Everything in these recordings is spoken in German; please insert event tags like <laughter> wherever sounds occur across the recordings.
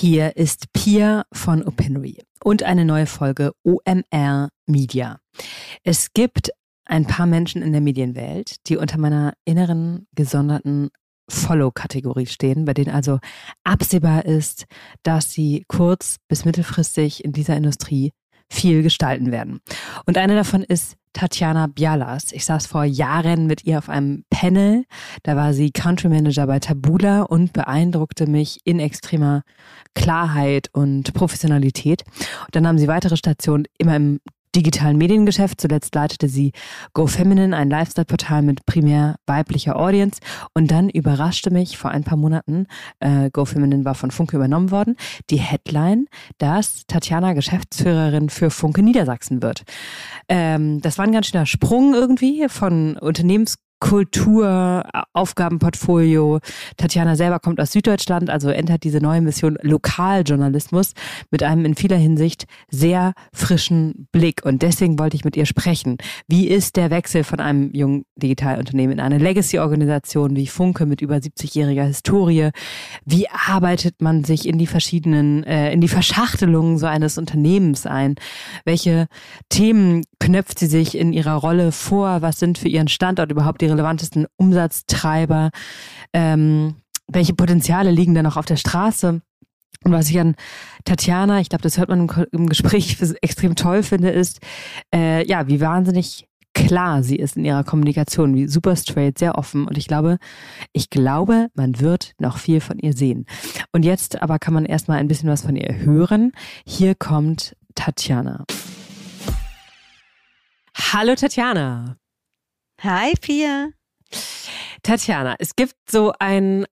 Hier ist Pia von Opinory und eine neue Folge OMR Media. Es gibt ein paar Menschen in der Medienwelt, die unter meiner inneren gesonderten Follow-Kategorie stehen, bei denen also absehbar ist, dass sie kurz bis mittelfristig in dieser Industrie viel gestalten werden. Und eine davon ist Tatjana Bialas. Ich saß vor Jahren mit ihr auf einem Panel. Da war sie Country Manager bei Tabula und beeindruckte mich in extremer Klarheit und Professionalität. Und dann haben sie weitere Stationen immer im digitalen Mediengeschäft. Zuletzt leitete sie Go Feminine, ein Lifestyle-Portal mit primär weiblicher Audience. Und dann überraschte mich vor ein paar Monaten, äh, Go Feminine war von Funke übernommen worden, die Headline, dass Tatjana Geschäftsführerin für Funke Niedersachsen wird. Ähm, das war ein ganz schöner Sprung irgendwie von Unternehmens Kultur, Aufgabenportfolio. Tatjana selber kommt aus Süddeutschland, also entert diese neue Mission Lokaljournalismus mit einem in vieler Hinsicht sehr frischen Blick. Und deswegen wollte ich mit ihr sprechen. Wie ist der Wechsel von einem jungen Digitalunternehmen in eine Legacy-Organisation wie Funke mit über 70-jähriger Historie? Wie arbeitet man sich in die verschiedenen, äh, in die Verschachtelungen so eines Unternehmens ein? Welche Themen knöpft sie sich in ihrer Rolle vor? Was sind für ihren Standort überhaupt die relevantesten Umsatztreiber? Ähm, welche Potenziale liegen da noch auf der Straße? Und was ich an Tatjana, ich glaube, das hört man im, im Gespräch <laughs> extrem toll finde, ist, äh, ja, wie wahnsinnig klar sie ist in ihrer Kommunikation, wie super straight, sehr offen. Und ich glaube, ich glaube, man wird noch viel von ihr sehen. Und jetzt aber kann man erstmal ein bisschen was von ihr hören. Hier kommt Tatjana. Hallo Tatjana. Hi Pia. Tatjana, es gibt so ein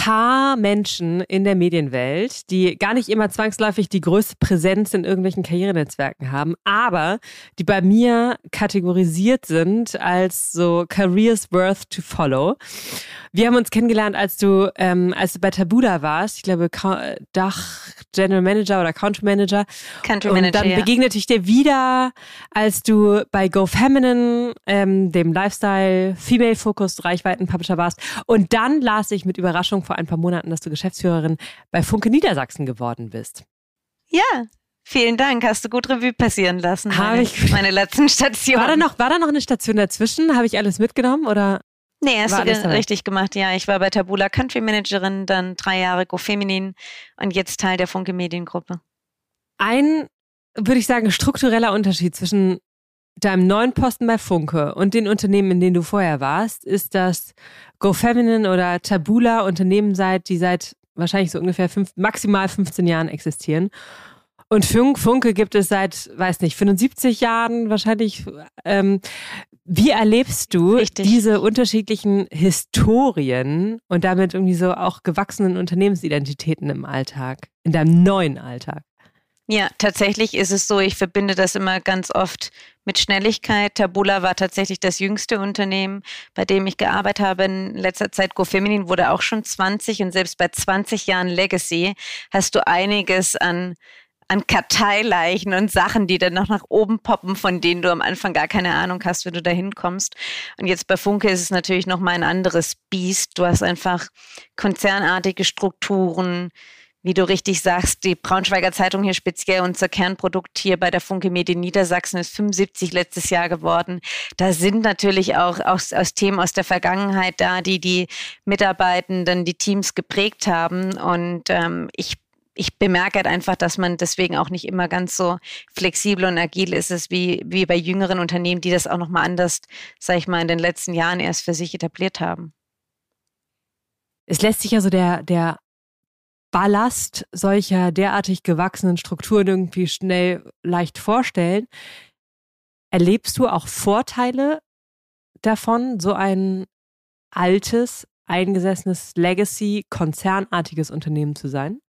paar Menschen in der Medienwelt, die gar nicht immer zwangsläufig die größte Präsenz in irgendwelchen Karrierenetzwerken haben, aber die bei mir kategorisiert sind als so Careers worth to follow. Wir haben uns kennengelernt, als du, ähm, als du bei Tabuda warst, ich glaube Dach General Manager oder Country Manager. Country Manager. Und dann ja. begegnete ich dir wieder, als du bei Go Feminine, ähm, dem Lifestyle Female Focused Reichweiten Publisher warst. Und dann las ich mit Überraschung vor ein paar Monaten, dass du Geschäftsführerin bei Funke Niedersachsen geworden bist. Ja, Vielen Dank, hast du gut Revue passieren lassen. Habe ich. meine letzten Stationen. War da noch, war da noch eine Station dazwischen? Habe ich alles mitgenommen oder? Nee, hast War du richtig gemacht. Ja, ich war bei Tabula Country Managerin, dann drei Jahre Go Feminin und jetzt Teil der Funke Mediengruppe. Ein, würde ich sagen, struktureller Unterschied zwischen deinem neuen Posten bei Funke und den Unternehmen, in denen du vorher warst, ist, dass Go Feminine oder Tabula Unternehmen seid, die seit wahrscheinlich so ungefähr fünf, maximal 15 Jahren existieren. Und Funk, Funke gibt es seit, weiß nicht, 75 Jahren wahrscheinlich. Ähm, wie erlebst du Richtig. diese unterschiedlichen Historien und damit irgendwie so auch gewachsenen Unternehmensidentitäten im Alltag, in deinem neuen Alltag? Ja, tatsächlich ist es so, ich verbinde das immer ganz oft mit Schnelligkeit. Tabula war tatsächlich das jüngste Unternehmen, bei dem ich gearbeitet habe. In letzter Zeit Go Feminin wurde auch schon 20 und selbst bei 20 Jahren Legacy hast du einiges an an Karteileichen und Sachen, die dann noch nach oben poppen, von denen du am Anfang gar keine Ahnung hast, wenn du da hinkommst. Und jetzt bei Funke ist es natürlich noch mal ein anderes Biest. Du hast einfach konzernartige Strukturen, wie du richtig sagst, die Braunschweiger Zeitung hier speziell, unser Kernprodukt hier bei der Funke Medien Niedersachsen ist 75 letztes Jahr geworden. Da sind natürlich auch aus, aus Themen aus der Vergangenheit da, die die Mitarbeitenden, die Teams geprägt haben. Und ähm, ich ich bemerke halt einfach, dass man deswegen auch nicht immer ganz so flexibel und agil ist, es wie, wie bei jüngeren Unternehmen, die das auch nochmal anders, sag ich mal, in den letzten Jahren erst für sich etabliert haben. Es lässt sich ja so der, der Ballast solcher derartig gewachsenen Strukturen irgendwie schnell leicht vorstellen. Erlebst du auch Vorteile davon, so ein altes, eingesessenes Legacy, konzernartiges Unternehmen zu sein?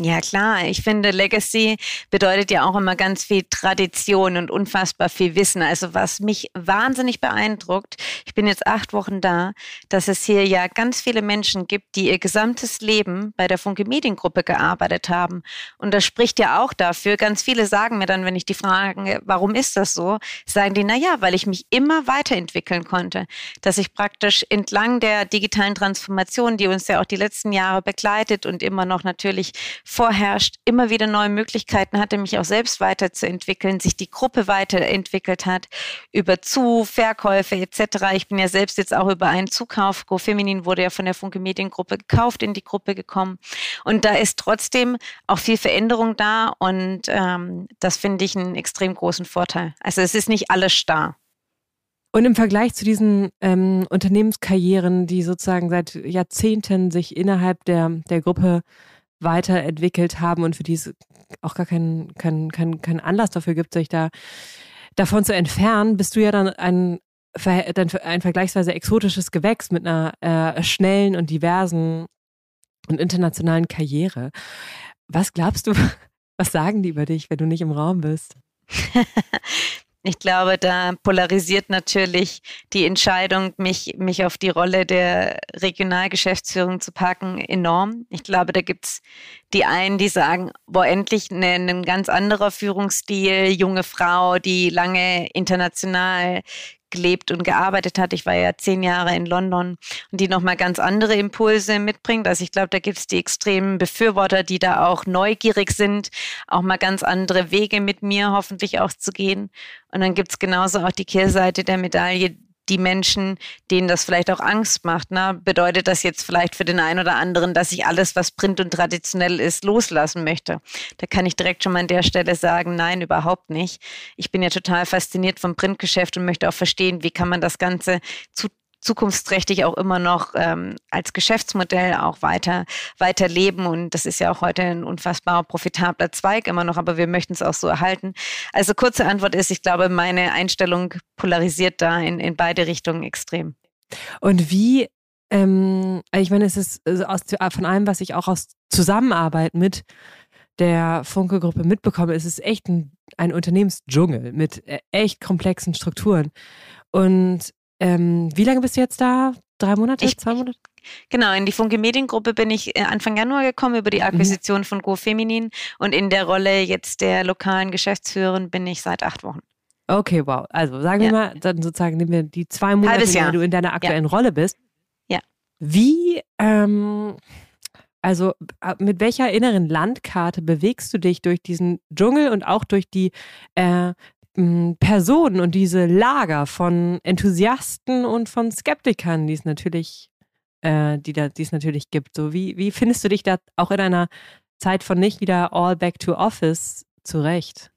Ja, klar. Ich finde, Legacy bedeutet ja auch immer ganz viel Tradition und unfassbar viel Wissen. Also was mich wahnsinnig beeindruckt, ich bin jetzt acht Wochen da, dass es hier ja ganz viele Menschen gibt, die ihr gesamtes Leben bei der Funke Mediengruppe gearbeitet haben. Und das spricht ja auch dafür. Ganz viele sagen mir dann, wenn ich die frage, warum ist das so, sagen die, na ja, weil ich mich immer weiterentwickeln konnte. Dass ich praktisch entlang der digitalen Transformation, die uns ja auch die letzten Jahre begleitet und immer noch natürlich vorherrscht, immer wieder neue Möglichkeiten hatte, mich auch selbst weiterzuentwickeln, sich die Gruppe weiterentwickelt hat, über Zu-, Verkäufe etc. Ich bin ja selbst jetzt auch über einen Zukauf, Go Feminin wurde ja von der Funke Mediengruppe gekauft, in die Gruppe gekommen. Und da ist trotzdem auch viel Veränderung da und ähm, das finde ich einen extrem großen Vorteil. Also es ist nicht alles starr. Und im Vergleich zu diesen ähm, Unternehmenskarrieren, die sozusagen seit Jahrzehnten sich innerhalb der, der Gruppe weiterentwickelt haben und für die es auch gar keinen kein, kein, kein Anlass dafür gibt, sich da davon zu entfernen, bist du ja dann ein, ein vergleichsweise exotisches Gewächs mit einer äh, schnellen und diversen und internationalen Karriere. Was glaubst du, <laughs> was sagen die über dich, wenn du nicht im Raum bist? <laughs> Ich glaube, da polarisiert natürlich die Entscheidung, mich, mich auf die Rolle der Regionalgeschäftsführung zu packen, enorm. Ich glaube, da gibt es die einen, die sagen, boah, endlich ein ne, ne ganz anderer Führungsstil, junge Frau, die lange international gelebt und gearbeitet hat. Ich war ja zehn Jahre in London und die nochmal ganz andere Impulse mitbringt. Also ich glaube, da gibt es die extremen Befürworter, die da auch neugierig sind, auch mal ganz andere Wege mit mir hoffentlich auch zu gehen. Und dann gibt es genauso auch die Kehrseite der Medaille, die Menschen, denen das vielleicht auch Angst macht. Ne? Bedeutet das jetzt vielleicht für den einen oder anderen, dass ich alles, was print und traditionell ist, loslassen möchte? Da kann ich direkt schon mal an der Stelle sagen, nein, überhaupt nicht. Ich bin ja total fasziniert vom Printgeschäft und möchte auch verstehen, wie kann man das Ganze zu zukunftsträchtig auch immer noch ähm, als Geschäftsmodell auch weiter, weiter leben. Und das ist ja auch heute ein unfassbar profitabler Zweig immer noch, aber wir möchten es auch so erhalten. Also kurze Antwort ist, ich glaube, meine Einstellung polarisiert da in, in beide Richtungen extrem. Und wie, ähm, ich meine, es ist also aus, von allem, was ich auch aus Zusammenarbeit mit der Funke-Gruppe mitbekomme, ist es echt ein, ein Unternehmensdschungel mit äh, echt komplexen Strukturen. Und ähm, wie lange bist du jetzt da? Drei Monate? Ich, zwei Monate? Genau, in die Funke Mediengruppe bin ich äh, Anfang Januar gekommen über die mhm. Akquisition mhm. von Go Feminin und in der Rolle jetzt der lokalen Geschäftsführerin bin ich seit acht Wochen. Okay, wow. Also sagen ja. wir mal, dann sozusagen nehmen wir die zwei Monate, in denen du in deiner aktuellen ja. Rolle bist. Ja. Wie, ähm, also äh, mit welcher inneren Landkarte bewegst du dich durch diesen Dschungel und auch durch die äh, Personen und diese Lager von Enthusiasten und von Skeptikern, die es natürlich, äh, die da, die es natürlich gibt. So, wie, wie findest du dich da auch in einer Zeit von nicht wieder all back to office zurecht?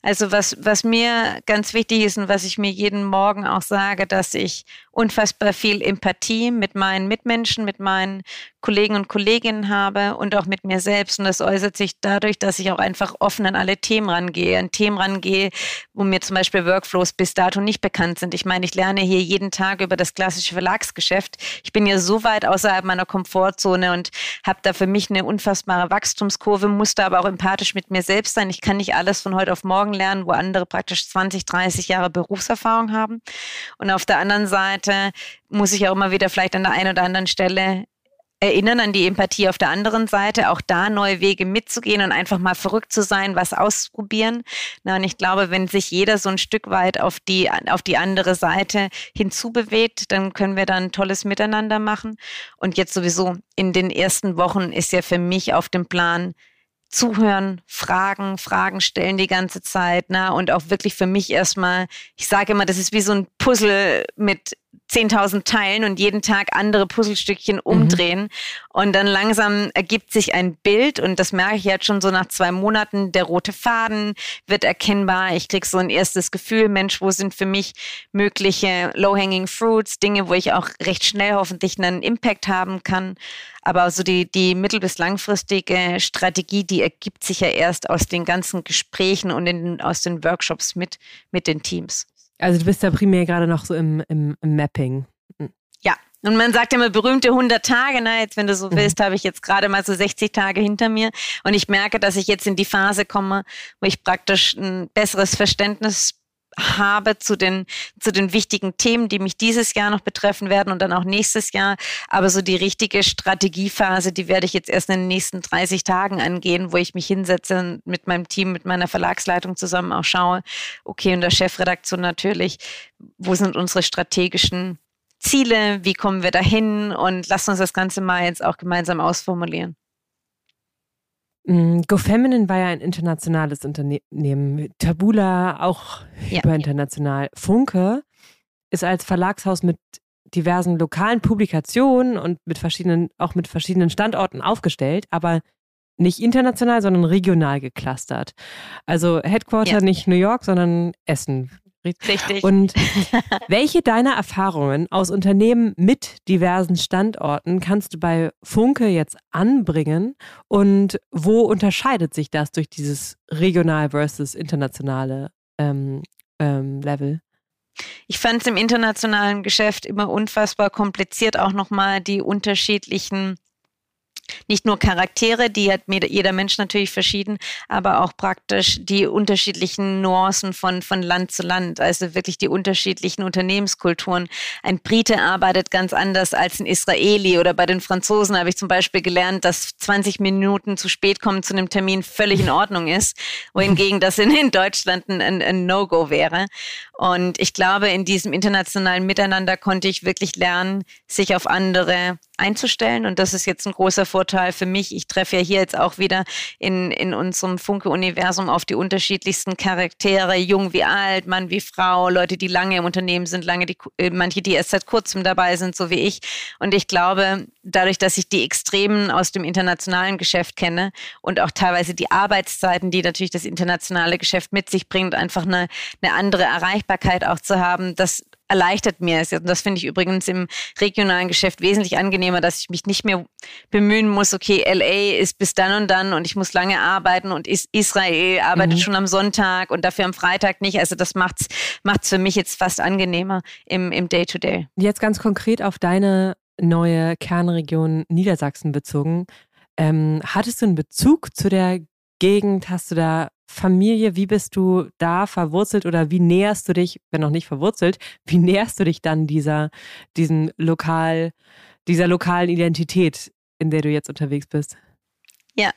Also was, was mir ganz wichtig ist und was ich mir jeden Morgen auch sage, dass ich unfassbar viel Empathie mit meinen Mitmenschen, mit meinen Kollegen und Kolleginnen habe und auch mit mir selbst. Und das äußert sich dadurch, dass ich auch einfach offen an alle Themen rangehe, an Themen rangehe, wo mir zum Beispiel Workflows bis dato nicht bekannt sind. Ich meine, ich lerne hier jeden Tag über das klassische Verlagsgeschäft. Ich bin ja so weit außerhalb meiner Komfortzone und habe da für mich eine unfassbare Wachstumskurve, muss da aber auch empathisch mit mir selbst sein. Ich kann nicht alles von heute auf morgen lernen, wo andere praktisch 20, 30 Jahre Berufserfahrung haben. Und auf der anderen Seite muss ich auch immer wieder vielleicht an der einen oder anderen Stelle erinnern an die Empathie auf der anderen Seite, auch da neue Wege mitzugehen und einfach mal verrückt zu sein, was ausprobieren. Na, und ich glaube, wenn sich jeder so ein Stück weit auf die, auf die andere Seite hinzubewegt, dann können wir da ein tolles Miteinander machen. Und jetzt sowieso in den ersten Wochen ist ja für mich auf dem Plan, zuhören, fragen, Fragen stellen die ganze Zeit, na, und auch wirklich für mich erstmal, ich sage immer, das ist wie so ein Puzzle mit 10.000 Teilen und jeden Tag andere Puzzlestückchen mhm. umdrehen. Mhm. Und dann langsam ergibt sich ein Bild und das merke ich jetzt schon so nach zwei Monaten. Der rote Faden wird erkennbar. Ich kriege so ein erstes Gefühl, Mensch, wo sind für mich mögliche Low-Hanging Fruits, Dinge, wo ich auch recht schnell hoffentlich einen Impact haben kann. Aber also die, die mittel- bis langfristige Strategie, die ergibt sich ja erst aus den ganzen Gesprächen und in, aus den Workshops mit, mit den Teams. Also du bist ja primär gerade noch so im, im, im Mapping. Hm. Ja, und man sagt immer berühmte 100 Tage. Na, jetzt, wenn du so mhm. willst, habe ich jetzt gerade mal so 60 Tage hinter mir. Und ich merke, dass ich jetzt in die Phase komme, wo ich praktisch ein besseres Verständnis habe zu den, zu den wichtigen Themen, die mich dieses Jahr noch betreffen werden und dann auch nächstes Jahr. Aber so die richtige Strategiephase, die werde ich jetzt erst in den nächsten 30 Tagen angehen, wo ich mich hinsetze und mit meinem Team, mit meiner Verlagsleitung zusammen auch schaue, okay, und der Chefredaktion natürlich, wo sind unsere strategischen Ziele, wie kommen wir dahin und lass uns das Ganze mal jetzt auch gemeinsam ausformulieren. Mm, GoFeminine war ja ein internationales Unternehmen. Tabula auch ja. überinternational. Funke ist als Verlagshaus mit diversen lokalen Publikationen und mit verschiedenen, auch mit verschiedenen Standorten aufgestellt, aber nicht international, sondern regional geclustert. Also Headquarter ja. nicht New York, sondern Essen. Richtig. Und <laughs> welche deiner Erfahrungen aus Unternehmen mit diversen Standorten kannst du bei Funke jetzt anbringen und wo unterscheidet sich das durch dieses regional versus internationale ähm, ähm, Level? Ich fand es im internationalen Geschäft immer unfassbar kompliziert, auch nochmal die unterschiedlichen nicht nur Charaktere, die hat jeder Mensch natürlich verschieden, aber auch praktisch die unterschiedlichen Nuancen von, von Land zu Land, also wirklich die unterschiedlichen Unternehmenskulturen. Ein Brite arbeitet ganz anders als ein Israeli oder bei den Franzosen habe ich zum Beispiel gelernt, dass 20 Minuten zu spät kommen zu einem Termin völlig in Ordnung ist, wohingegen das in, in Deutschland ein, ein No-Go wäre. Und ich glaube, in diesem internationalen Miteinander konnte ich wirklich lernen, sich auf andere einzustellen. Und das ist jetzt ein großer Vorteil für mich. Ich treffe ja hier jetzt auch wieder in, in unserem Funke-Universum auf die unterschiedlichsten Charaktere, jung wie alt, Mann wie Frau, Leute, die lange im Unternehmen sind, lange die, äh, manche, die erst seit kurzem dabei sind, so wie ich. Und ich glaube, dadurch, dass ich die Extremen aus dem internationalen Geschäft kenne und auch teilweise die Arbeitszeiten, die natürlich das internationale Geschäft mit sich bringt, einfach eine, eine andere Erreichbarkeit auch zu haben, das erleichtert mir es. Und das finde ich übrigens im regionalen Geschäft wesentlich angenehmer, dass ich mich nicht mehr bemühen muss, okay, LA ist bis dann und dann und ich muss lange arbeiten und Israel arbeitet mhm. schon am Sonntag und dafür am Freitag nicht. Also das macht es für mich jetzt fast angenehmer im, im Day-to-Day. -Day. Jetzt ganz konkret auf deine neue Kernregion Niedersachsen bezogen. Ähm, hattest du einen Bezug zu der Gegend? Hast du da Familie? Wie bist du da verwurzelt oder wie näherst du dich, wenn noch nicht verwurzelt, <laughs> wie näherst du dich dann dieser, diesen lokal, dieser lokalen Identität, in der du jetzt unterwegs bist? Ja,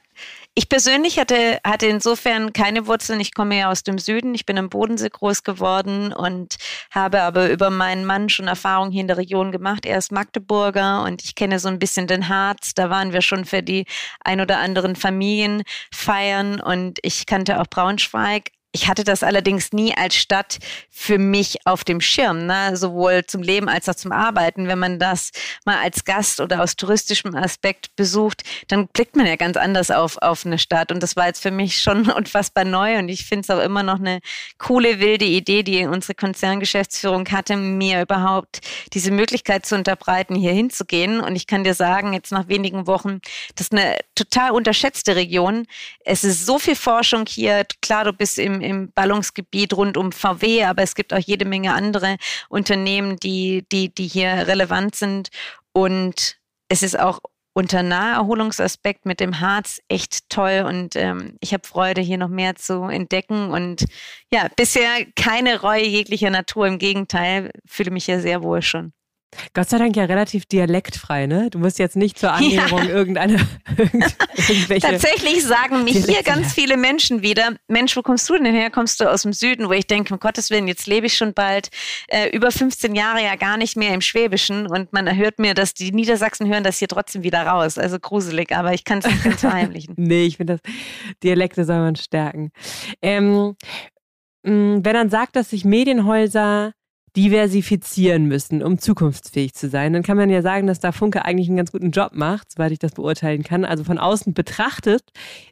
ich persönlich hatte, hatte insofern keine Wurzeln. Ich komme ja aus dem Süden. Ich bin im Bodensee groß geworden und habe aber über meinen Mann schon Erfahrungen hier in der Region gemacht. Er ist Magdeburger und ich kenne so ein bisschen den Harz. Da waren wir schon für die ein oder anderen Familien feiern und ich kannte auch Braunschweig. Ich hatte das allerdings nie als Stadt für mich auf dem Schirm, ne? sowohl zum Leben als auch zum Arbeiten. Wenn man das mal als Gast oder aus touristischem Aspekt besucht, dann blickt man ja ganz anders auf, auf eine Stadt. Und das war jetzt für mich schon <laughs> unfassbar neu. Und ich finde es auch immer noch eine coole, wilde Idee, die unsere Konzerngeschäftsführung hatte, mir überhaupt diese Möglichkeit zu unterbreiten, hier hinzugehen. Und ich kann dir sagen, jetzt nach wenigen Wochen, das ist eine total unterschätzte Region. Es ist so viel Forschung hier. Klar, du bist im im Ballungsgebiet rund um VW, aber es gibt auch jede Menge andere Unternehmen, die, die, die hier relevant sind. Und es ist auch unter Naherholungsaspekt mit dem Harz echt toll und ähm, ich habe Freude, hier noch mehr zu entdecken und ja, bisher keine Reue jeglicher Natur, im Gegenteil, fühle mich hier sehr wohl schon. Gott sei Dank ja relativ dialektfrei, ne? Du musst jetzt nicht zur <laughs> Annäherung ja. irgendeine. irgendwelche Tatsächlich sagen mich Dialekte. hier ganz viele Menschen wieder: Mensch, wo kommst du denn her? Kommst du aus dem Süden? Wo ich denke, um Gottes Willen, jetzt lebe ich schon bald äh, über 15 Jahre ja gar nicht mehr im Schwäbischen und man hört mir, dass die Niedersachsen hören das hier trotzdem wieder raus. Also gruselig, aber ich kann es nicht ganz verheimlichen. <laughs> nee, ich finde das, Dialekte soll man stärken. Ähm, wenn man sagt, dass sich Medienhäuser diversifizieren müssen, um zukunftsfähig zu sein, dann kann man ja sagen, dass da Funke eigentlich einen ganz guten Job macht, soweit ich das beurteilen kann. Also von außen betrachtet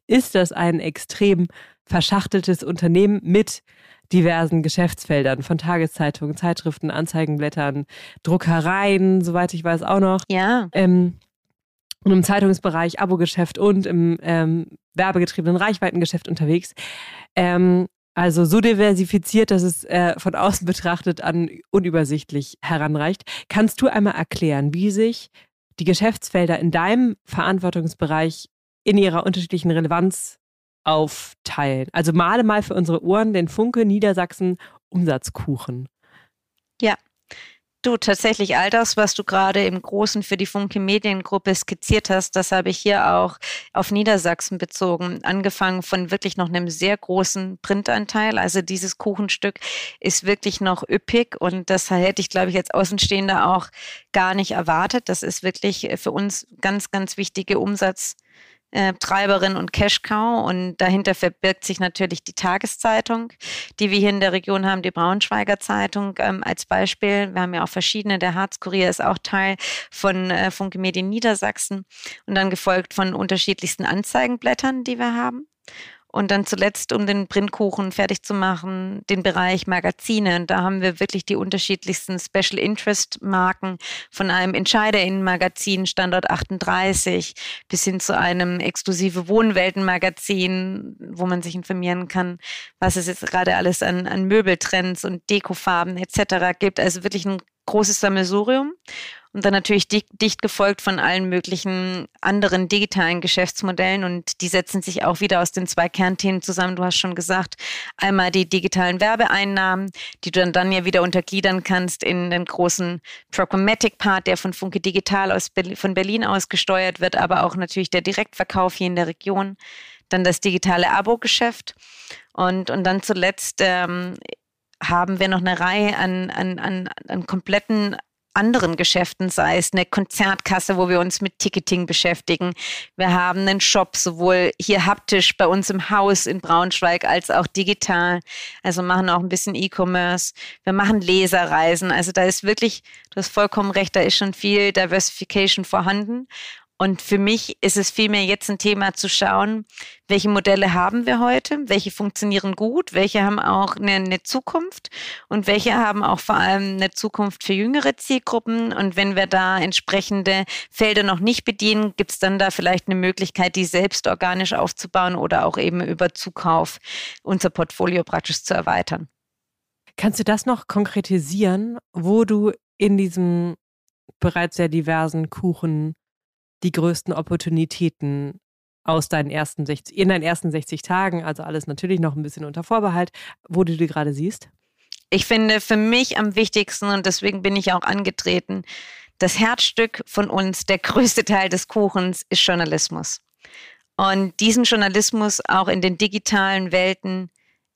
ist das ein extrem verschachteltes Unternehmen mit diversen Geschäftsfeldern, von Tageszeitungen, Zeitschriften, Anzeigenblättern, Druckereien, soweit ich weiß auch noch. Ja. Ähm, und im Zeitungsbereich, Abogeschäft und im ähm, werbegetriebenen Reichweitengeschäft unterwegs. Ähm, also so diversifiziert, dass es äh, von außen betrachtet an unübersichtlich heranreicht. Kannst du einmal erklären, wie sich die Geschäftsfelder in deinem Verantwortungsbereich in ihrer unterschiedlichen Relevanz aufteilen? Also male mal für unsere Ohren den Funke Niedersachsen Umsatzkuchen. Ja, Du, tatsächlich all das, was du gerade im Großen für die Funke Mediengruppe skizziert hast, das habe ich hier auch auf Niedersachsen bezogen. Angefangen von wirklich noch einem sehr großen Printanteil. Also dieses Kuchenstück ist wirklich noch üppig und das hätte ich, glaube ich, als Außenstehender auch gar nicht erwartet. Das ist wirklich für uns ganz, ganz wichtige Umsatz äh, Treiberin und Cash-Cow und dahinter verbirgt sich natürlich die Tageszeitung, die wir hier in der Region haben, die Braunschweiger Zeitung ähm, als Beispiel. Wir haben ja auch verschiedene, der Harzkurier ist auch Teil von äh, Funke Medien Niedersachsen und dann gefolgt von unterschiedlichsten Anzeigenblättern, die wir haben. Und dann zuletzt, um den Printkuchen fertig zu machen, den Bereich Magazine. Und da haben wir wirklich die unterschiedlichsten Special Interest Marken von einem Entscheiderinnen-Magazin Standort 38 bis hin zu einem exklusive Wohnwelten-Magazin, wo man sich informieren kann, was es jetzt gerade alles an, an Möbeltrends und Dekofarben etc. gibt. Also wirklich ein großes Sammelsurium und dann natürlich dicht, gefolgt von allen möglichen anderen digitalen Geschäftsmodellen und die setzen sich auch wieder aus den zwei Kernthemen zusammen. Du hast schon gesagt, einmal die digitalen Werbeeinnahmen, die du dann, dann ja wieder untergliedern kannst in den großen Programmatic-Part, der von Funke Digital aus von Berlin aus gesteuert wird, aber auch natürlich der Direktverkauf hier in der Region. Dann das digitale Abo-Geschäft und, und dann zuletzt ähm, haben wir noch eine Reihe an, an, an, an kompletten anderen Geschäften, sei es eine Konzertkasse, wo wir uns mit Ticketing beschäftigen. Wir haben einen Shop, sowohl hier haptisch bei uns im Haus in Braunschweig als auch digital. Also machen auch ein bisschen E-Commerce. Wir machen Leserreisen. Also da ist wirklich, du hast vollkommen recht, da ist schon viel Diversification vorhanden. Und für mich ist es vielmehr jetzt ein Thema zu schauen, welche Modelle haben wir heute, welche funktionieren gut, welche haben auch eine, eine, Zukunft und welche haben auch vor allem eine Zukunft für jüngere Zielgruppen. Und wenn wir da entsprechende Felder noch nicht bedienen, gibt es dann da vielleicht eine Möglichkeit, die selbst organisch aufzubauen oder auch eben über Zukauf unser Portfolio praktisch zu erweitern. Kannst du das noch konkretisieren, wo du in diesem bereits sehr diversen Kuchen die größten Opportunitäten aus deinen ersten 60, in deinen ersten 60 Tagen, also alles natürlich noch ein bisschen unter Vorbehalt, wo du die gerade siehst? Ich finde für mich am wichtigsten, und deswegen bin ich auch angetreten, das Herzstück von uns, der größte Teil des Kuchens, ist Journalismus. Und diesen Journalismus auch in den digitalen Welten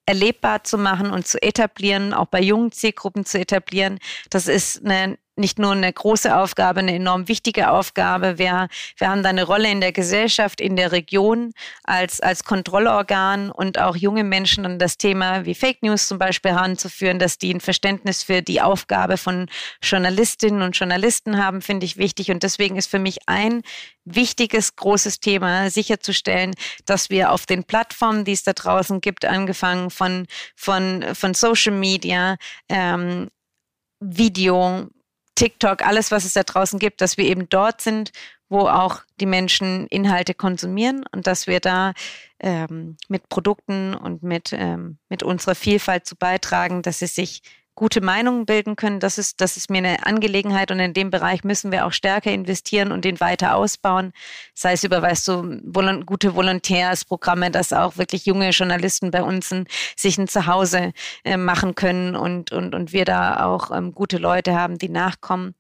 erlebbar zu machen und zu etablieren, auch bei jungen Zielgruppen zu etablieren, das ist eine nicht nur eine große Aufgabe, eine enorm wichtige Aufgabe. Wir, wir haben da eine Rolle in der Gesellschaft, in der Region als, als Kontrollorgan und auch junge Menschen an das Thema wie Fake News zum Beispiel heranzuführen, dass die ein Verständnis für die Aufgabe von Journalistinnen und Journalisten haben, finde ich wichtig. Und deswegen ist für mich ein wichtiges, großes Thema sicherzustellen, dass wir auf den Plattformen, die es da draußen gibt, angefangen von, von, von Social Media, ähm, Video, TikTok, alles, was es da draußen gibt, dass wir eben dort sind, wo auch die Menschen Inhalte konsumieren und dass wir da ähm, mit Produkten und mit, ähm, mit unserer Vielfalt zu beitragen, dass sie sich gute Meinungen bilden können. Das ist, das ist mir eine Angelegenheit und in dem Bereich müssen wir auch stärker investieren und den weiter ausbauen. Sei es über, weißt du, volu gute Volontärsprogramme, dass auch wirklich junge Journalisten bei uns ein, sich ein Zuhause äh, machen können und, und, und wir da auch ähm, gute Leute haben, die nachkommen.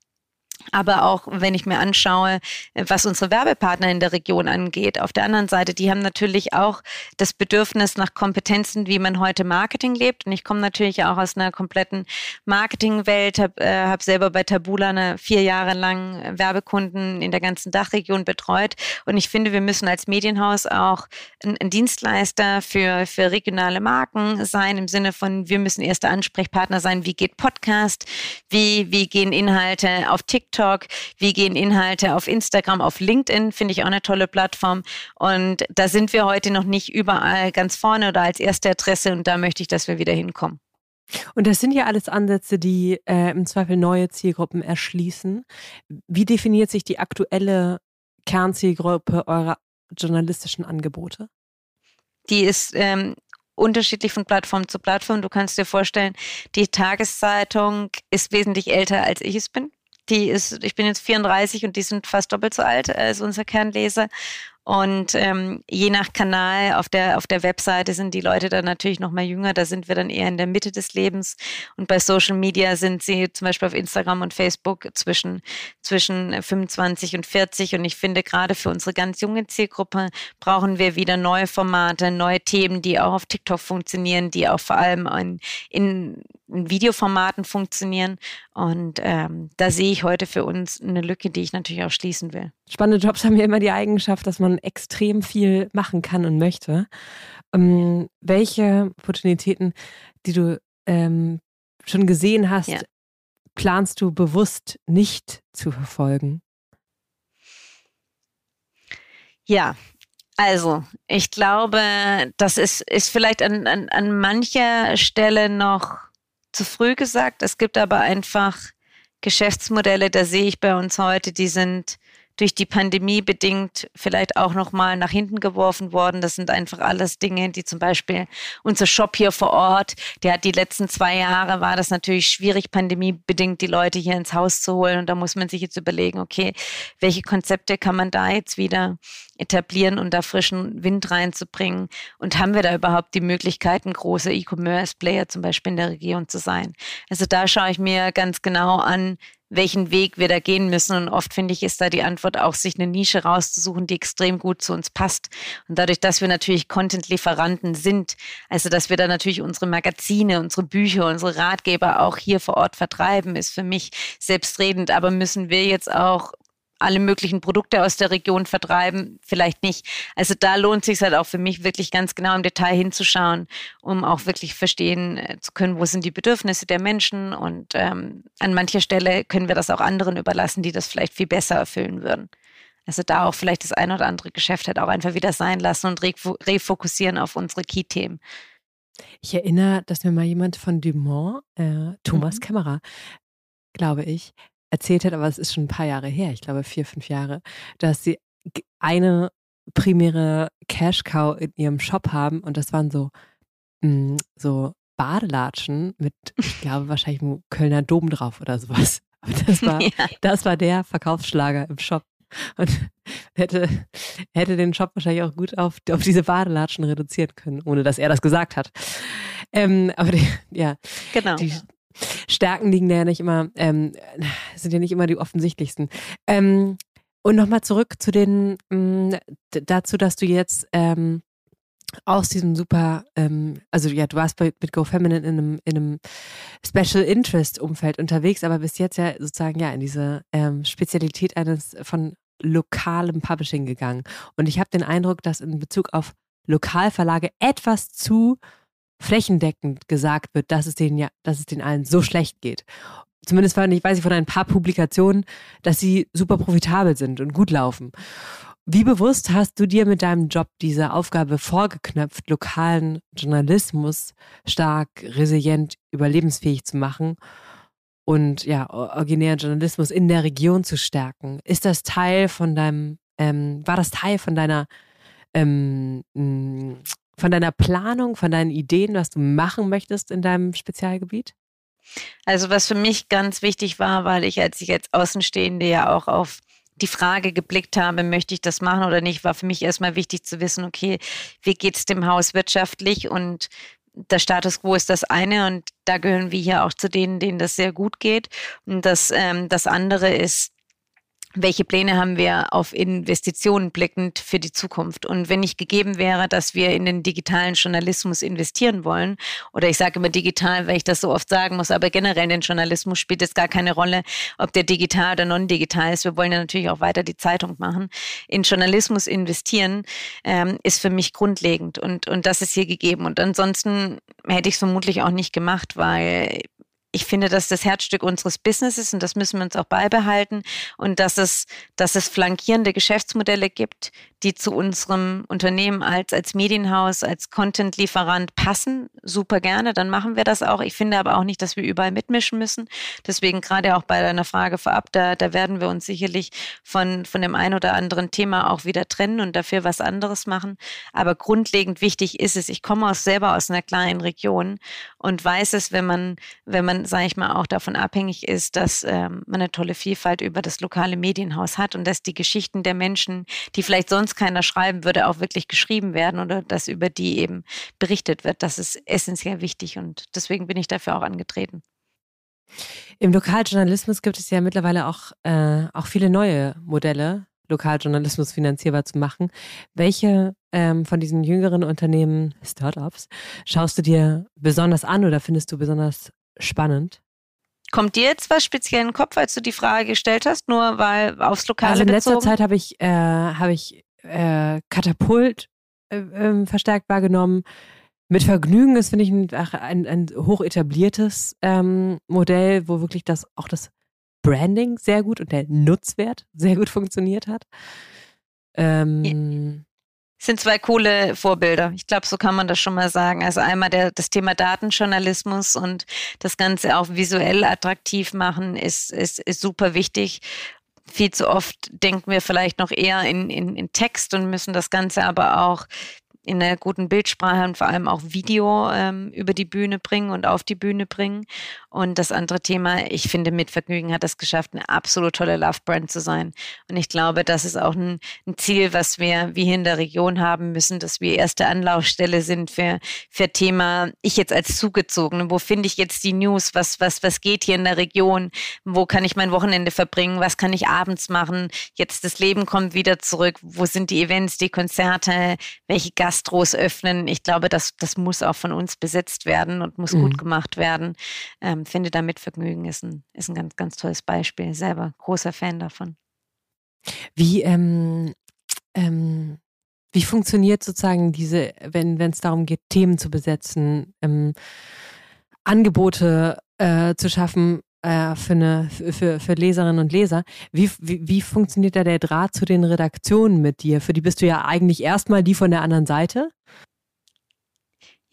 Aber auch wenn ich mir anschaue, was unsere Werbepartner in der Region angeht, auf der anderen Seite, die haben natürlich auch das Bedürfnis nach Kompetenzen, wie man heute Marketing lebt. Und ich komme natürlich auch aus einer kompletten Marketingwelt, habe äh, hab selber bei Tabula eine vier Jahre lang Werbekunden in der ganzen Dachregion betreut. Und ich finde, wir müssen als Medienhaus auch ein, ein Dienstleister für, für regionale Marken sein, im Sinne von, wir müssen erster Ansprechpartner sein, wie geht Podcast, wie, wie gehen Inhalte auf TikTok TikTok, wie gehen Inhalte auf Instagram, auf LinkedIn, finde ich auch eine tolle Plattform. Und da sind wir heute noch nicht überall ganz vorne oder als erste Adresse und da möchte ich, dass wir wieder hinkommen. Und das sind ja alles Ansätze, die äh, im Zweifel neue Zielgruppen erschließen. Wie definiert sich die aktuelle Kernzielgruppe eurer journalistischen Angebote? Die ist ähm, unterschiedlich von Plattform zu Plattform. Du kannst dir vorstellen, die Tageszeitung ist wesentlich älter, als ich es bin. Die ist, ich bin jetzt 34 und die sind fast doppelt so alt als unser Kernleser. Und ähm, je nach Kanal auf der, auf der Webseite sind die Leute dann natürlich noch mal jünger. Da sind wir dann eher in der Mitte des Lebens. Und bei Social Media sind sie zum Beispiel auf Instagram und Facebook zwischen, zwischen 25 und 40. Und ich finde, gerade für unsere ganz junge Zielgruppe brauchen wir wieder neue Formate, neue Themen, die auch auf TikTok funktionieren, die auch vor allem in, in, in Videoformaten funktionieren. Und ähm, da sehe ich heute für uns eine Lücke, die ich natürlich auch schließen will. Spannende Jobs haben ja immer die Eigenschaft, dass man schon extrem viel machen kann und möchte. Ähm, welche Opportunitäten, die du ähm, schon gesehen hast, ja. planst du bewusst nicht zu verfolgen? Ja, also, ich glaube, das ist, ist vielleicht an, an, an mancher Stelle noch zu früh gesagt. Es gibt aber einfach Geschäftsmodelle, da sehe ich bei uns heute, die sind durch die Pandemie bedingt vielleicht auch nochmal nach hinten geworfen worden. Das sind einfach alles Dinge, die zum Beispiel unser Shop hier vor Ort, der hat die letzten zwei Jahre war das natürlich schwierig, pandemiebedingt die Leute hier ins Haus zu holen. Und da muss man sich jetzt überlegen, okay, welche Konzepte kann man da jetzt wieder etablieren und da frischen Wind reinzubringen? Und haben wir da überhaupt die Möglichkeiten, große E-Commerce-Player zum Beispiel in der Region zu sein? Also da schaue ich mir ganz genau an, welchen Weg wir da gehen müssen. Und oft finde ich, ist da die Antwort auch, sich eine Nische rauszusuchen, die extrem gut zu uns passt. Und dadurch, dass wir natürlich Content-Lieferanten sind, also dass wir da natürlich unsere Magazine, unsere Bücher, unsere Ratgeber auch hier vor Ort vertreiben, ist für mich selbstredend. Aber müssen wir jetzt auch alle möglichen Produkte aus der Region vertreiben, vielleicht nicht. Also da lohnt sich halt auch für mich wirklich ganz genau im Detail hinzuschauen, um auch wirklich verstehen äh, zu können, wo sind die Bedürfnisse der Menschen und ähm, an mancher Stelle können wir das auch anderen überlassen, die das vielleicht viel besser erfüllen würden. Also da auch vielleicht das ein oder andere Geschäft halt auch einfach wieder sein lassen und refokussieren auf unsere Key-Themen. Ich erinnere, dass mir mal jemand von Dumont, äh, Thomas mhm. Kämmerer, glaube ich, erzählt hat, aber es ist schon ein paar Jahre her, ich glaube vier, fünf Jahre, dass sie eine primäre Cash Cow in ihrem Shop haben und das waren so, mh, mm, so Badelatschen mit, ich <laughs> glaube, wahrscheinlich einem Kölner Dom drauf oder sowas. <laughs> Aber das war, ja. das war der Verkaufsschlager im Shop. Und hätte, hätte den Shop wahrscheinlich auch gut auf, auf diese Badelatschen reduzieren können, ohne dass er das gesagt hat. Ähm, aber die, ja, genau. Die, Stärken liegen ja nicht immer, ähm, sind ja nicht immer die offensichtlichsten. Ähm, und nochmal zurück zu den, mh, mm, dazu, dass du jetzt ähm, aus diesem super, ähm, also ja, du warst bei, mit GoFeminine in einem, in einem Special Interest Umfeld unterwegs, aber bis jetzt ja sozusagen ja in diese ähm, Spezialität eines von lokalem Publishing gegangen. Und ich habe den Eindruck, dass in Bezug auf Lokalverlage etwas zu flächendeckend gesagt wird, dass es denen ja, dass es den allen so schlecht geht. Zumindest fand ich, weiß ich von ein paar Publikationen, dass sie super profitabel sind und gut laufen. Wie bewusst hast du dir mit deinem Job diese Aufgabe vorgeknöpft, lokalen Journalismus stark, resilient, überlebensfähig zu machen und ja, originären Journalismus in der Region zu stärken? Ist das Teil von deinem, ähm, war das Teil von deiner ähm, von deiner Planung, von deinen Ideen, was du machen möchtest in deinem Spezialgebiet? Also was für mich ganz wichtig war, weil ich als ich als Außenstehende ja auch auf die Frage geblickt habe, möchte ich das machen oder nicht, war für mich erstmal wichtig zu wissen, okay, wie geht es dem Haus wirtschaftlich und der Status quo ist das eine und da gehören wir hier auch zu denen, denen das sehr gut geht. Und das, ähm, das andere ist, welche Pläne haben wir auf Investitionen blickend für die Zukunft? Und wenn nicht gegeben wäre, dass wir in den digitalen Journalismus investieren wollen, oder ich sage immer digital, weil ich das so oft sagen muss, aber generell in den Journalismus spielt es gar keine Rolle, ob der digital oder non-digital ist. Wir wollen ja natürlich auch weiter die Zeitung machen. In Journalismus investieren ähm, ist für mich grundlegend und, und das ist hier gegeben. Und ansonsten hätte ich es vermutlich auch nicht gemacht, weil ich finde, dass das Herzstück unseres Businesses und das müssen wir uns auch beibehalten und dass es, dass es flankierende Geschäftsmodelle gibt, die zu unserem Unternehmen als, als Medienhaus, als Content-Lieferant passen. Super gerne, dann machen wir das auch. Ich finde aber auch nicht, dass wir überall mitmischen müssen. Deswegen gerade auch bei deiner Frage vorab, da, da werden wir uns sicherlich von, von dem ein oder anderen Thema auch wieder trennen und dafür was anderes machen. Aber grundlegend wichtig ist es, ich komme aus, selber aus einer kleinen Region und weiß es, wenn man, wenn man, sage ich mal, auch davon abhängig ist, dass ähm, man eine tolle Vielfalt über das lokale Medienhaus hat und dass die Geschichten der Menschen, die vielleicht sonst keiner schreiben würde, auch wirklich geschrieben werden oder dass über die eben berichtet wird. Das ist essentiell wichtig und deswegen bin ich dafür auch angetreten. Im Lokaljournalismus gibt es ja mittlerweile auch, äh, auch viele neue Modelle, Lokaljournalismus finanzierbar zu machen. Welche ähm, von diesen jüngeren Unternehmen, Startups, schaust du dir besonders an oder findest du besonders spannend? Kommt dir jetzt was speziell in den Kopf, als du die Frage gestellt hast, nur weil aufs Lokale Also in bezogen? letzter Zeit habe ich, äh, habe ich äh, Katapult äh, ähm, verstärkt wahrgenommen. Mit Vergnügen ist, finde ich, ein, ein, ein hoch etabliertes ähm, Modell, wo wirklich das auch das Branding sehr gut und der Nutzwert sehr gut funktioniert hat. Ähm, sind zwei coole Vorbilder. Ich glaube, so kann man das schon mal sagen. Also einmal der, das Thema Datenjournalismus und das Ganze auch visuell attraktiv machen ist, ist, ist super wichtig. Viel zu oft denken wir vielleicht noch eher in, in, in Text und müssen das Ganze aber auch in einer guten Bildsprache und vor allem auch Video ähm, über die Bühne bringen und auf die Bühne bringen. Und das andere Thema, ich finde, mit Vergnügen hat es geschafft, eine absolut tolle Love-Brand zu sein. Und ich glaube, das ist auch ein, ein, Ziel, was wir, wie hier in der Region haben müssen, dass wir erste Anlaufstelle sind für, für Thema, ich jetzt als Zugezogene, wo finde ich jetzt die News, was, was, was geht hier in der Region, wo kann ich mein Wochenende verbringen, was kann ich abends machen, jetzt das Leben kommt wieder zurück, wo sind die Events, die Konzerte, welche Gast Gastros öffnen. Ich glaube, das, das muss auch von uns besetzt werden und muss mhm. gut gemacht werden. Ähm, finde da Mitvergnügen ist ein, ist ein ganz, ganz tolles Beispiel. Selber großer Fan davon. Wie, ähm, ähm, wie funktioniert sozusagen diese, wenn es darum geht, Themen zu besetzen, ähm, Angebote äh, zu schaffen, äh, für, eine, für, für Leserinnen und Leser. Wie, wie, wie funktioniert da der Draht zu den Redaktionen mit dir? Für die bist du ja eigentlich erstmal die von der anderen Seite.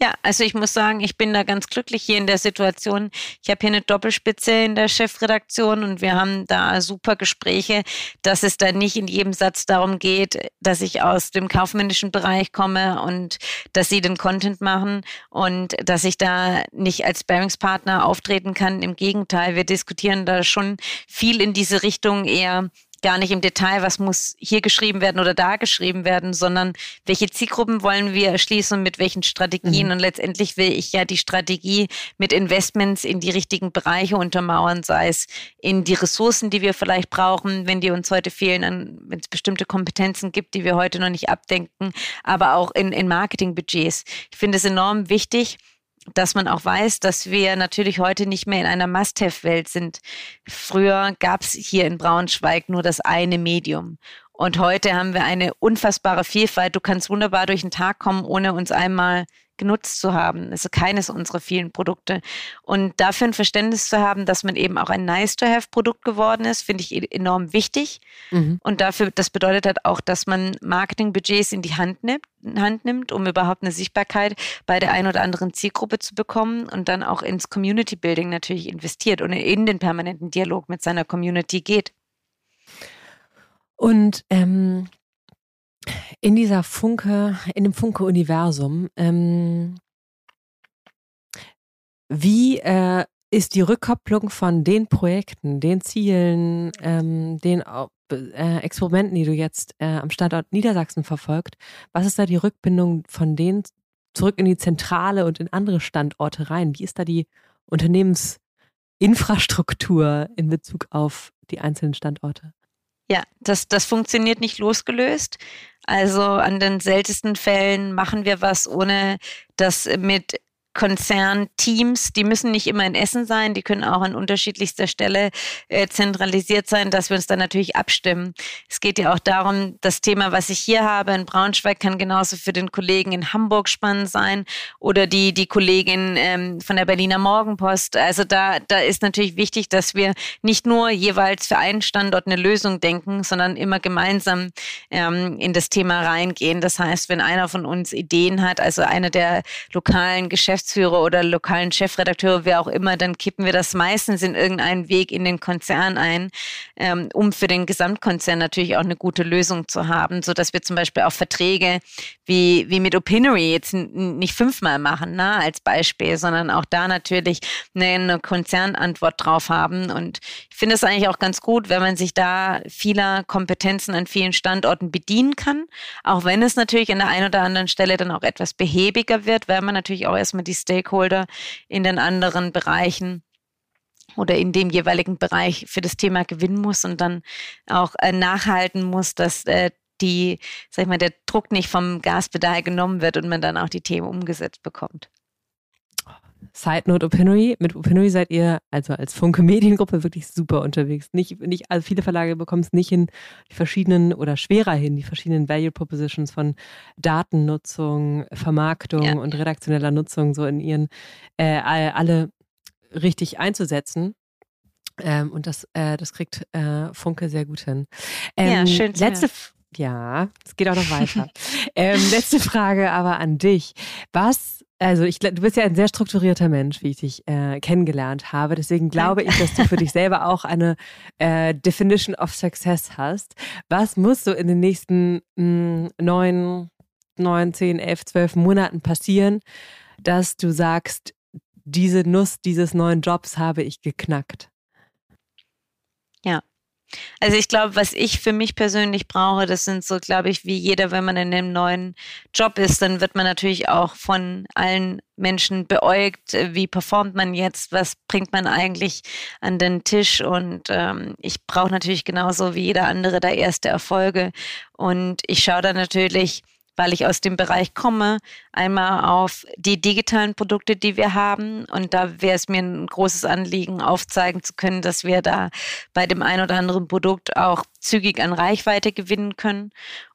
Ja, also ich muss sagen, ich bin da ganz glücklich hier in der Situation. Ich habe hier eine Doppelspitze in der Chefredaktion und wir haben da super Gespräche, dass es da nicht in jedem Satz darum geht, dass ich aus dem kaufmännischen Bereich komme und dass sie den Content machen und dass ich da nicht als Bearingspartner auftreten kann. Im Gegenteil, wir diskutieren da schon viel in diese Richtung eher gar nicht im Detail, was muss hier geschrieben werden oder da geschrieben werden, sondern welche Zielgruppen wollen wir erschließen und mit welchen Strategien. Mhm. Und letztendlich will ich ja die Strategie mit Investments in die richtigen Bereiche untermauern, sei es in die Ressourcen, die wir vielleicht brauchen, wenn die uns heute fehlen, wenn es bestimmte Kompetenzen gibt, die wir heute noch nicht abdenken, aber auch in, in Marketingbudgets. Ich finde es enorm wichtig, dass man auch weiß, dass wir natürlich heute nicht mehr in einer Must-Have-Welt sind. Früher gab es hier in Braunschweig nur das eine Medium. Und heute haben wir eine unfassbare Vielfalt. Du kannst wunderbar durch den Tag kommen, ohne uns einmal genutzt zu haben. Also keines unserer vielen Produkte. Und dafür ein Verständnis zu haben, dass man eben auch ein Nice-to-Have-Produkt geworden ist, finde ich e-, enorm wichtig. Mhm. Und dafür, das bedeutet halt auch, dass man Marketingbudgets in die Hand nimmt, Hand nimmt, um überhaupt eine Sichtbarkeit bei der einen oder anderen Zielgruppe zu bekommen und dann auch ins Community Building natürlich investiert und in den permanenten Dialog mit seiner Community geht. Und ähm, in dieser Funke, in dem Funke-Universum, ähm, wie äh, ist die Rückkopplung von den Projekten, den Zielen, ähm, den äh, Experimenten, die du jetzt äh, am Standort Niedersachsen verfolgt, was ist da die Rückbindung von denen zurück in die Zentrale und in andere Standorte rein? Wie ist da die Unternehmensinfrastruktur in Bezug auf die einzelnen Standorte? Ja, das, das funktioniert nicht losgelöst. Also an den seltensten Fällen machen wir was, ohne das mit Konzernteams, die müssen nicht immer in Essen sein, die können auch an unterschiedlichster Stelle äh, zentralisiert sein, dass wir uns dann natürlich abstimmen. Es geht ja auch darum, das Thema, was ich hier habe in Braunschweig, kann genauso für den Kollegen in Hamburg spannend sein oder die, die Kollegin ähm, von der Berliner Morgenpost. Also da, da ist natürlich wichtig, dass wir nicht nur jeweils für einen Standort eine Lösung denken, sondern immer gemeinsam ähm, in das Thema reingehen. Das heißt, wenn einer von uns Ideen hat, also einer der lokalen Geschäfts Geschäftsführer oder lokalen Chefredakteure, wer auch immer, dann kippen wir das meistens in irgendeinen Weg in den Konzern ein, ähm, um für den Gesamtkonzern natürlich auch eine gute Lösung zu haben, so dass wir zum Beispiel auch Verträge wie, wie mit Opinory jetzt nicht fünfmal machen, na, ne, als Beispiel, sondern auch da natürlich eine Konzernantwort drauf haben. Und ich finde es eigentlich auch ganz gut, wenn man sich da vieler Kompetenzen an vielen Standorten bedienen kann, auch wenn es natürlich an der einen oder anderen Stelle dann auch etwas behäbiger wird, weil man natürlich auch erstmal die die Stakeholder in den anderen Bereichen oder in dem jeweiligen Bereich für das Thema gewinnen muss und dann auch äh, nachhalten muss, dass äh, die, sag ich mal, der Druck nicht vom Gaspedal genommen wird und man dann auch die Themen umgesetzt bekommt. Side Note Opinory. Mit Opinory seid ihr, also als Funke Mediengruppe, wirklich super unterwegs. Nicht, nicht, also viele Verlage bekommen es nicht hin, die verschiedenen oder schwerer hin, die verschiedenen Value Propositions von Datennutzung, Vermarktung ja. und redaktioneller Nutzung so in ihren äh, alle richtig einzusetzen. Ähm, und das, äh, das kriegt äh, Funke sehr gut hin. Ähm, ja, schön. Letzte, ja, es geht auch noch weiter. <laughs> ähm, letzte Frage aber an dich. Was, also ich, du bist ja ein sehr strukturierter Mensch, wie ich dich äh, kennengelernt habe. Deswegen glaube ich, dass du für dich <laughs> selber auch eine äh, Definition of Success hast. Was muss so in den nächsten mh, neun, neun, zehn, elf, zwölf Monaten passieren, dass du sagst, diese Nuss dieses neuen Jobs habe ich geknackt? Also ich glaube, was ich für mich persönlich brauche, das sind so, glaube ich, wie jeder, wenn man in einem neuen Job ist, dann wird man natürlich auch von allen Menschen beäugt, wie performt man jetzt, was bringt man eigentlich an den Tisch. Und ähm, ich brauche natürlich genauso wie jeder andere da erste Erfolge. Und ich schaue da natürlich, weil ich aus dem Bereich komme, einmal auf die digitalen Produkte, die wir haben. Und da wäre es mir ein großes Anliegen, aufzeigen zu können, dass wir da bei dem ein oder anderen Produkt auch zügig an Reichweite gewinnen können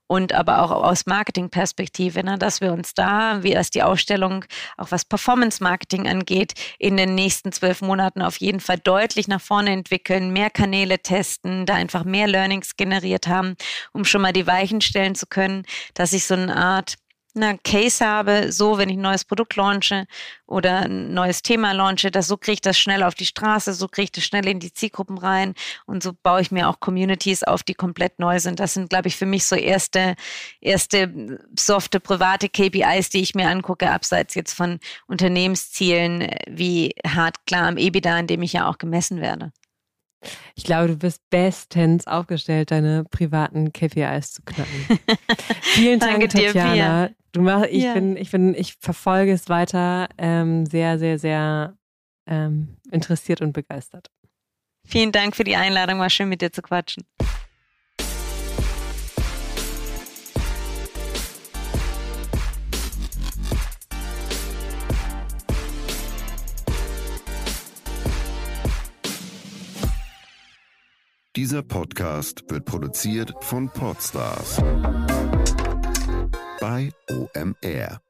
und aber auch aus Marketingperspektive, ne, dass wir uns da, wie das die Ausstellung, auch was Performance Marketing angeht, in den nächsten zwölf Monaten auf jeden Fall deutlich nach vorne entwickeln, mehr Kanäle testen, da einfach mehr Learnings generiert haben, um schon mal die Weichen stellen zu können, dass ich so eine Art eine Case habe, so wenn ich ein neues Produkt launche oder ein neues Thema launche, dass so kriege ich das schnell auf die Straße, so kriege ich das schnell in die Zielgruppen rein und so baue ich mir auch Communities auf, die komplett neu sind. Das sind, glaube ich, für mich so erste, erste softe private KPIs, die ich mir angucke, abseits jetzt von Unternehmenszielen wie hart klar am EBITDA, in dem ich ja auch gemessen werde. Ich glaube, du bist bestens aufgestellt, deine privaten KPIs zu knacken. <laughs> Vielen Dank, Danke Tatjana. Dir, du mach, ich ja. bin, ich bin, ich verfolge es weiter ähm, sehr, sehr, sehr ähm, interessiert und begeistert. Vielen Dank für die Einladung. War schön mit dir zu quatschen. Dieser Podcast wird produziert von Podstars bei OMR.